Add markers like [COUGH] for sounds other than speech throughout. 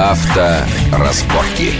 Авторазборки.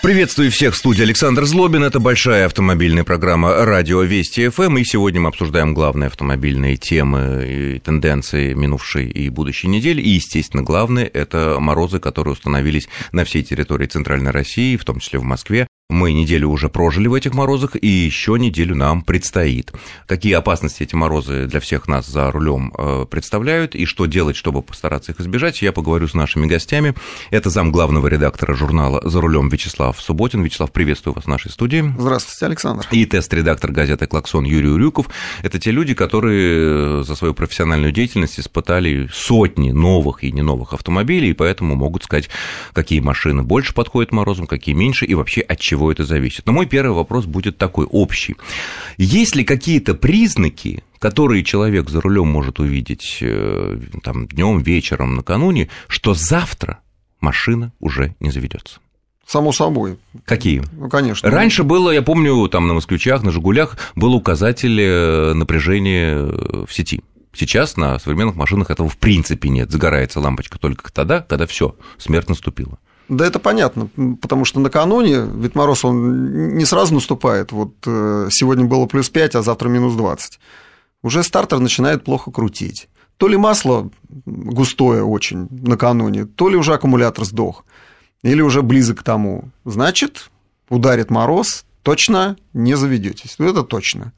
Приветствую всех в студии Александр Злобин. Это большая автомобильная программа «Радио Вести ФМ». И сегодня мы обсуждаем главные автомобильные темы и тенденции минувшей и будущей недели. И, естественно, главное – это морозы, которые установились на всей территории Центральной России, в том числе в Москве. Мы неделю уже прожили в этих морозах, и еще неделю нам предстоит. Какие опасности эти морозы для всех нас за рулем э, представляют, и что делать, чтобы постараться их избежать, я поговорю с нашими гостями. Это зам главного редактора журнала «За рулем» Вячеслав Субботин. Вячеслав, приветствую вас в нашей студии. Здравствуйте, Александр. И тест-редактор газеты «Клаксон» Юрий Урюков. Это те люди, которые за свою профессиональную деятельность испытали сотни новых и не новых автомобилей, и поэтому могут сказать, какие машины больше подходят морозам, какие меньше, и вообще от чего чего это зависит. Но мой первый вопрос будет такой общий. Есть ли какие-то признаки, которые человек за рулем может увидеть э, там, днем, вечером, накануне, что завтра машина уже не заведется? Само собой. Какие? Ну, конечно. Раньше было, я помню, там на москвичах, на Жигулях был указатель э, напряжения э, в сети. Сейчас на современных машинах этого в принципе нет. Загорается лампочка только тогда, когда все, смерть наступила. Да это понятно, потому что накануне ведь мороз, он не сразу наступает. Вот э, сегодня было плюс 5, а завтра минус 20. Уже стартер начинает плохо крутить. То ли масло густое очень накануне, то ли уже аккумулятор сдох, или уже близок к тому. Значит, ударит мороз, точно не заведетесь. Это точно.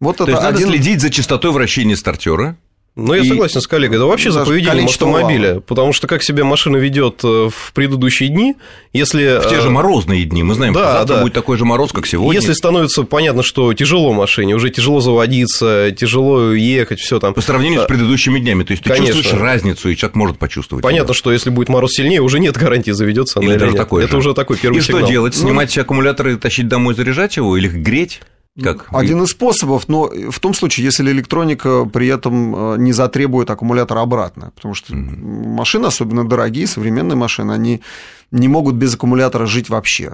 Вот То это есть один... надо следить за частотой вращения стартера. Ну, я и... согласен с коллегой. Это вообще за поведением автомобиля. Вала. Потому что как себя машина ведет э, в предыдущие дни, если... В те же э, морозные дни. Мы знаем, да, что завтра да. будет такой же мороз, как сегодня. Если становится понятно, что тяжело машине, уже тяжело заводиться, тяжело ехать, все там. По сравнению с предыдущими днями. То есть, ты Конечно. чувствуешь разницу, и человек может почувствовать. Понятно, ее. что если будет мороз сильнее, уже нет гарантии, заведется она или, или даже нет. такой Это же. уже такой первый и сигнал. И что делать? Ну, Снимать ну... аккумуляторы, тащить домой, заряжать его или греть? Как? Один из способов, но в том случае, если электроника при этом э, не затребует аккумулятор обратно, потому что mm-hmm. машины, особенно дорогие, современные машины, они не могут без аккумулятора жить вообще.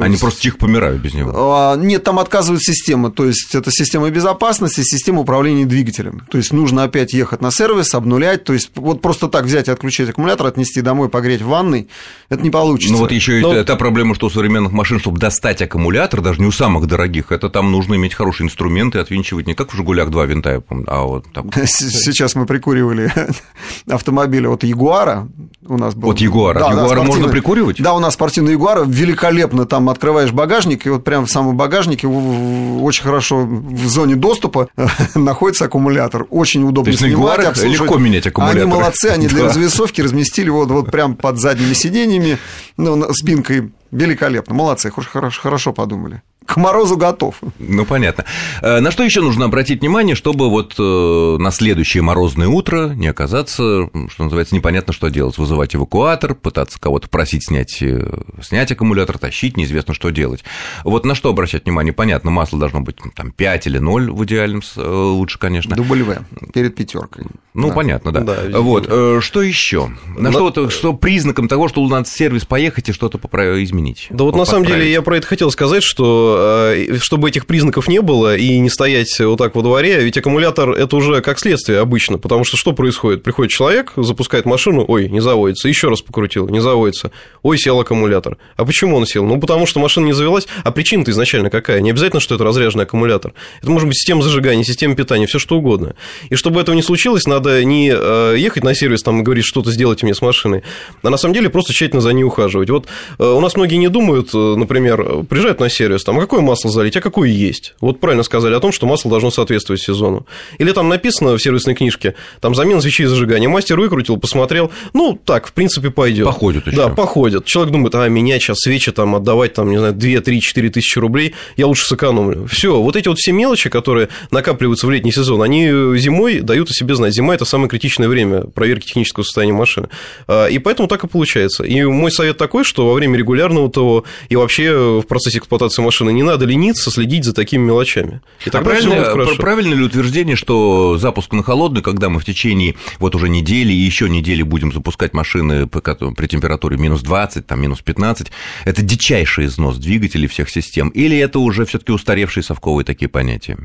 То Они есть... просто тихо помирают без него. А, нет, там отказывают система. То есть это система безопасности, система управления двигателем. То есть нужно опять ехать на сервис, обнулять. То есть вот просто так взять и отключить аккумулятор, отнести домой, погреть в ванной, это не получится. Ну вот еще Но... и та проблема, что у современных машин, чтобы достать аккумулятор, даже не у самых дорогих, это там нужно иметь хорошие инструменты, отвинчивать не как в Жигулях два винта, я помню, а вот так. Сейчас мы прикуривали [LAUGHS] автомобиль от Ягуара. У нас был... От Ягуара. Да, Ягуара можно прикуривать? Да, у нас спортивный Ягуар великолепно там открываешь багажник, и вот прямо в самом багажнике очень хорошо в зоне доступа [LAUGHS] находится аккумулятор. Очень удобно То есть снимать, легко менять аккумулятор. Они молодцы, они [LAUGHS] для развесовки разместили вот, вот прямо под задними сиденьями, ну, спинкой великолепно. Молодцы, хорошо, хорошо подумали к морозу готов. Ну, понятно. Э, на что еще нужно обратить внимание, чтобы вот э, на следующее морозное утро не оказаться, что называется, непонятно, что делать. Вызывать эвакуатор, пытаться кого-то просить снять, э, снять аккумулятор, тащить, неизвестно, что делать. Вот на что обращать внимание? Понятно, масло должно быть там 5 или 0 в идеальном лучше, конечно. Дубль В перед пятеркой. Ну, да. понятно, да. да вот. Что еще? На Но... что, что признаком того, что надо в сервис поехать и что-то изменить? Да вот на самом деле я про это хотел сказать, что Э, чтобы этих признаков не было и не стоять вот так во дворе, ведь аккумулятор это уже как следствие обычно, потому что что происходит? Приходит человек, запускает машину, ой, не заводится, еще раз покрутил, не заводится, ой, сел аккумулятор. А почему он сел? Ну, потому что машина не завелась, а причина-то изначально какая? Не обязательно, что это разряженный аккумулятор. Это может быть система зажигания, система питания, все что угодно. И чтобы этого не случилось, надо не э, ехать на сервис там и говорить, что-то сделайте мне с машиной, а на самом деле просто тщательно за ней ухаживать. Вот э, у нас многие не думают, например, приезжают на сервис, там, какое масло залить, а какое есть. Вот правильно сказали о том, что масло должно соответствовать сезону. Или там написано в сервисной книжке, там замена свечей зажигания. Мастер выкрутил, посмотрел, ну, так, в принципе, пойдет. Походит еще. Да, походит. Человек думает, а, менять сейчас свечи, там, отдавать, там, не знаю, 2, 3, 4 тысячи рублей, я лучше сэкономлю. Все, вот эти вот все мелочи, которые накапливаются в летний сезон, они зимой дают о себе знать. Зима – это самое критичное время проверки технического состояния машины. А, и поэтому так и получается. И мой совет такой, что во время регулярного ТО и вообще в процессе эксплуатации машины не надо лениться, следить за такими мелочами. И тогда а правильно, правильно ли утверждение, что запуск на холодный, когда мы в течение вот уже недели и еще недели будем запускать машины при температуре минус 20, там, минус 15, это дичайший износ двигателей всех систем, или это уже все таки устаревшие совковые такие понятия?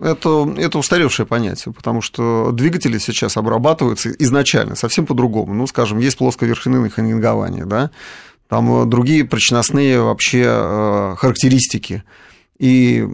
Это, это устаревшее понятие, потому что двигатели сейчас обрабатываются изначально совсем по-другому. Ну, скажем, есть плосковершинное ханингование, да, там другие прочностные вообще э, характеристики. И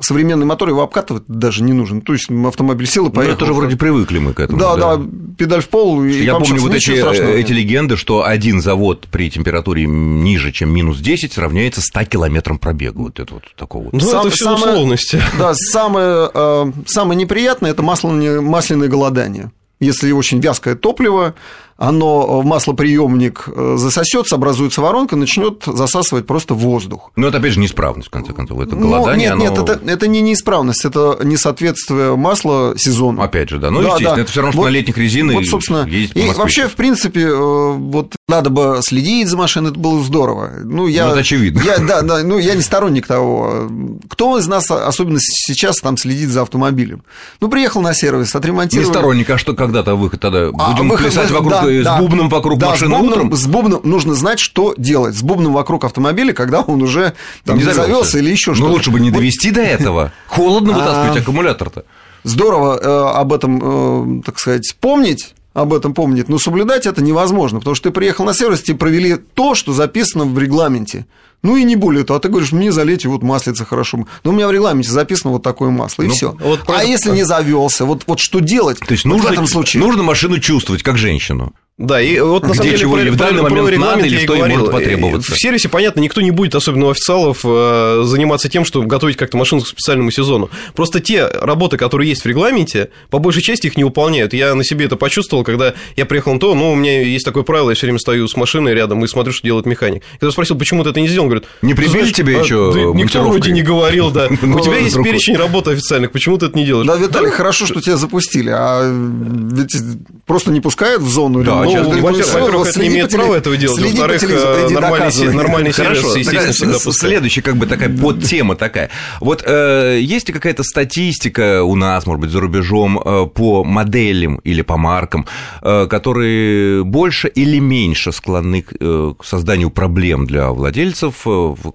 современный мотор его обкатывать даже не нужен. То есть автомобиль сел и поехал. Ну, это же вроде привыкли мы к этому. Да, да, да педаль в пол. И Я помню вот эти, эти легенды, что один завод при температуре ниже, чем минус 10, равняется 100 километрам пробега. Вот это вот такого. Ну, Сам, это все самое, условности. [LAUGHS] Да, самое, э, самое неприятное – это масляное, масляное голодание. Если очень вязкое топливо, оно в маслоприемник э, засосется, образуется воронка, начнет засасывать просто воздух. Но это опять же неисправность, в конце концов. Это ну, голодание. Ну, нет, оно... нет, это, это не неисправность, это несоответствие масла сезону. Опять же, да. Ну, да, естественно, да. это все равно, что вот, на летних резинах. Вот, собственно, и вообще, в принципе, э, вот надо бы следить за машиной, это было здорово. Ну, я, ну, это очевидно. Я, да, да, ну, я не сторонник того. Кто из нас, особенно сейчас, там следит за автомобилем? Ну, приехал на сервис, отремонтировал. Не сторонник, а что когда-то выход тогда? А, Будем а, плясать вокруг да, с да. бубном вокруг да, машины с бубном, утром? С бубном нужно знать, что делать. С бубном вокруг автомобиля, когда он уже там, не завелся или еще что-то. Ну, лучше бы не довести до этого. [LAUGHS] Холодно вытаскивать а, аккумулятор-то. Здорово э, об этом, э, так сказать, помнить об этом помнить, но соблюдать это невозможно, потому что ты приехал на сервис, тебе провели то, что записано в регламенте. Ну и не более того, а ты говоришь, мне залейте вот маслица хорошо. Но у меня в регламенте записано вот такое масло, и ну, все. Вот а если не завелся, вот, вот что делать? То есть вот нужно, в этом случае? нужно машину чувствовать как женщину. Да, и вот на Где самом деле чего, про, в данный про, момент про надо или что говорил. может потребоваться. В сервисе, понятно, никто не будет, особенно у официалов, э, заниматься тем, что готовить как-то машину к специальному сезону. Просто те работы, которые есть в регламенте, по большей части их не выполняют. Я на себе это почувствовал, когда я приехал на то, ну, у меня есть такое правило, я все время стою с машиной рядом и смотрю, что делает механик. Когда спросил, почему ты это не сделал, он говорит, не прибили тебе а, еще да, Никто вроде не говорил, да. [LAUGHS] У тебя есть перечень работы официальных, почему ты это не делаешь? Да, Виталий, хорошо, что тебя запустили, а ведь просто не пускают в зону. Да, сейчас во-первых, это не имеет права этого делать. Во-вторых, э, нормальный, нормальный сервис, Хорошо, естественно, всегда пускай. Следующая как бы такая подтема такая. Вот э, есть ли какая-то статистика у нас, может быть, за рубежом э, по моделям или по маркам, э, которые больше или меньше склонны к, э, к созданию проблем для владельцев э, в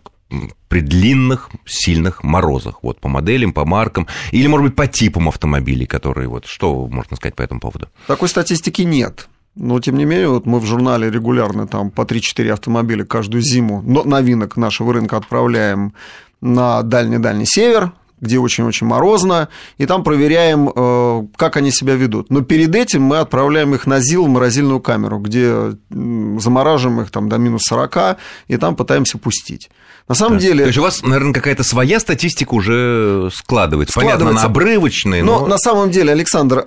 при длинных, сильных морозах, вот, по моделям, по маркам, или, может быть, по типам автомобилей, которые, вот, что можно сказать по этому поводу? Такой статистики нет. Но, тем не менее, вот мы в журнале регулярно там по 3-4 автомобиля каждую зиму но новинок нашего рынка отправляем на дальний-дальний север, где очень-очень морозно, и там проверяем, э, как они себя ведут. Но перед этим мы отправляем их на ЗИЛ в морозильную камеру, где замораживаем их там до минус 40, и там пытаемся пустить. На самом так. деле... То есть у вас, наверное, какая-то своя статистика уже складывается. складывается. Понятно, она обрывочная, но... но... на самом деле, Александр,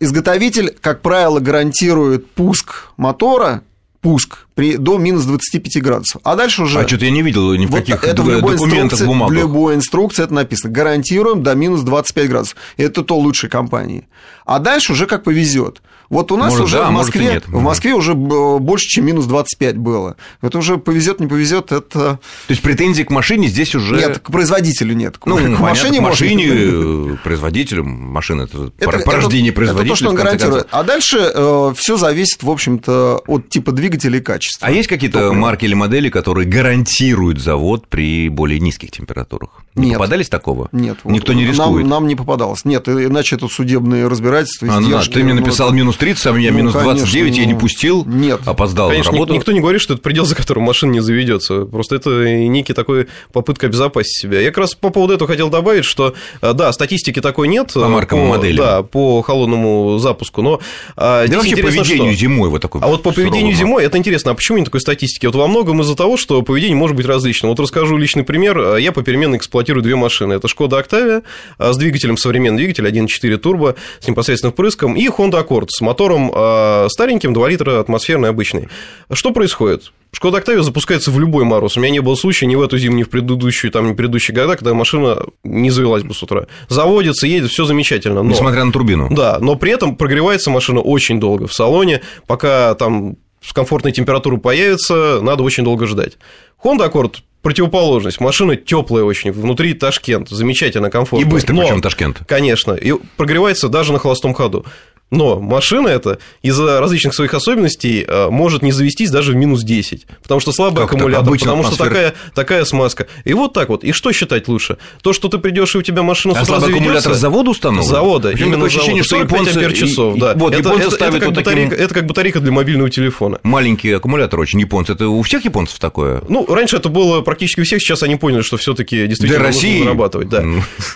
изготовитель, как правило, гарантирует пуск мотора, пуск при, до минус 25 градусов. А дальше уже... А что-то я не видел ни в вот каких это в любой документах, бумагах. В любой инструкции это написано. Гарантируем до минус 25 градусов. Это то лучшей компании. А дальше уже как повезет. Вот у нас может, уже да, в Москве, нет. в Москве уже больше, чем минус 25 было. Это уже повезет, не повезет, это... То есть претензий к машине здесь уже... Нет, к производителю нет. Ну, к понятно, машине, к машине может... Э, производителю, машина это, это порождение это, производителя. Это то, что он гарантирует. А дальше э, все зависит, в общем-то, от типа двигателя и качества. А есть какие-то Топлива. марки или модели, которые гарантируют завод при более низких температурах? Не нет. попадались такого? Нет. Никто не рискует? Нам, нам не попадалось. Нет, иначе это судебные разбирательства. А, ну, ты мне написал ну, минус 30, а меня ну, минус 29, конечно, я не пустил, нет. опоздал конечно, на работу. Никто не говорит, что это предел, за которым машина не заведется. Просто это некий такой попытка обезопасить себя. Я как раз по поводу этого хотел добавить, что э, да, статистики такой нет. По маркам модели. Да, по холодному запуску. Но а, да вообще поведению что... зимой вот такой. А вот по поведению зимой, это интересно, а почему нет такой статистики? Вот во многом из-за того, что поведение может быть различным. Вот расскажу личный пример. Я попеременно эксплуатирую две машины. Это Шкода Октавия с двигателем современный двигатель 1.4 турбо с непосредственным впрыском и Honda Accord с мотором а, стареньким 2 литра атмосферный обычный. Что происходит? Шкода Октавия запускается в любой мороз. У меня не было случая ни в эту зиму, ни в предыдущую, там, ни в предыдущие года, когда машина не завелась бы с утра. Заводится, едет, все замечательно. Но... Несмотря на турбину. Да, но при этом прогревается машина очень долго в салоне, пока там с комфортной температурой появится, надо очень долго ждать. Honda Accord противоположность. Машина теплая очень, внутри Ташкент, замечательно, комфортно. И быстро, причем Ташкент. Конечно, и прогревается даже на холостом ходу. Но машина эта из-за различных своих особенностей э, может не завестись даже в минус 10, потому что слабый Как-то аккумулятор, потому что атмосфера- такая, такая смазка. И вот так вот. И что считать лучше? То, что ты придешь и у тебя машина с А утра слабый аккумулятор с завода установлен? С завода. Причём именно такое с ощущение, завода. что 45 японцы... ампер-часов, да. Вот, это, японцы это- ставят это как вот таким- батарейка, это как батарейка для мобильного телефона. Маленький аккумулятор очень японцы. Это у всех японцев такое? Ну, раньше это было практически у всех, сейчас они поняли, что все-таки действительно Для нужно России? зарабатывать. Да.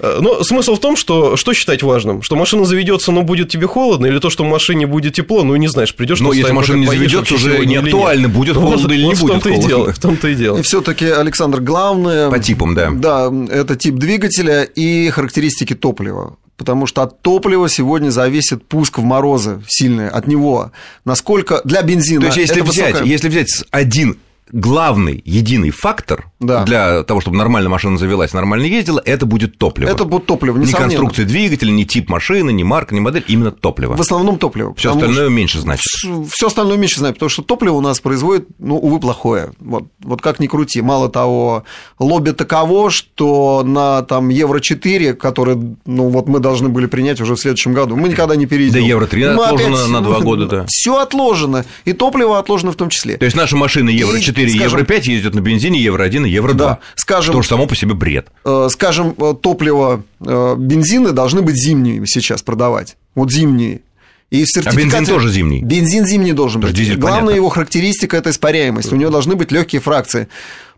Э, Но смысл в том, что что считать важным? Что машина заведется, но будет тебе холодно, или то, что в машине будет тепло, ну не знаешь, придешь Но если машина не заведется, уже не актуально, будет Вот- холодно или не вот будет В том-то и холодно. дело, в том-то и дело. И все-таки, Александр, главное... По типам, да. Да, это тип двигателя и характеристики топлива. Потому что от топлива сегодня зависит пуск в морозы сильные, от него. Насколько для бензина... То есть, если это взять, высокая- если взять один главный, единый фактор Да. для того, чтобы нормально машина завелась, нормально ездила, это будет топливо. Это будет топливо, не несомненно. конструкция двигателя, не тип машины, не марка, не модель, именно топливо. В основном топливо. Все остальное меньше значит. Все остальное меньше знаю, потому что топливо у нас производит, ну, увы, плохое. Вот, вот как ни крути. Мало того, лобби таково, что на там Евро-4, который, ну, вот мы должны были принять уже в следующем году, мы никогда не перейдем. Да Евро-3 Мы отложено опять- на два [LAUGHS] года, да. Все отложено, и топливо отложено в том числе. То есть наши машины Евро-4 и скажем- Евро-5 ездят на бензине, Евро-1 и Евро-2. Да, скажем- Что само по себе бред. Э, скажем, э, топливо, э, бензины должны быть зимние сейчас продавать. Вот зимние. И в сертификате... А бензин тоже зимний? Бензин зимний должен быть. дизель, Главная понятно. его характеристика – это испаряемость. У него должны быть легкие фракции.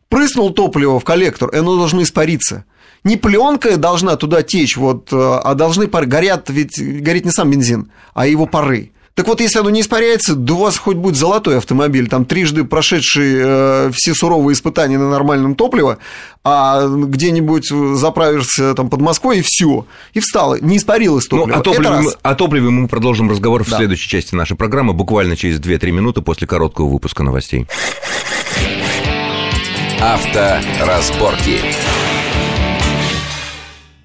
Прыснул топливо в коллектор, и оно должно испариться. Не пленка должна туда течь, вот, а должны пары. Горят, ведь горит не сам бензин, а его пары. Так вот, если оно не испаряется, да у вас хоть будет золотой автомобиль, там трижды прошедший э, все суровые испытания на нормальном топливе, а где-нибудь заправишься там под Москвой, и все. И встало. Не испарилось Ну, топливо. о, Это топливе, раз. мы- о топливе мы продолжим разговор в Да. следующей части нашей программы, буквально через 2-3 минуты после короткого выпуска новостей. Авторазборки.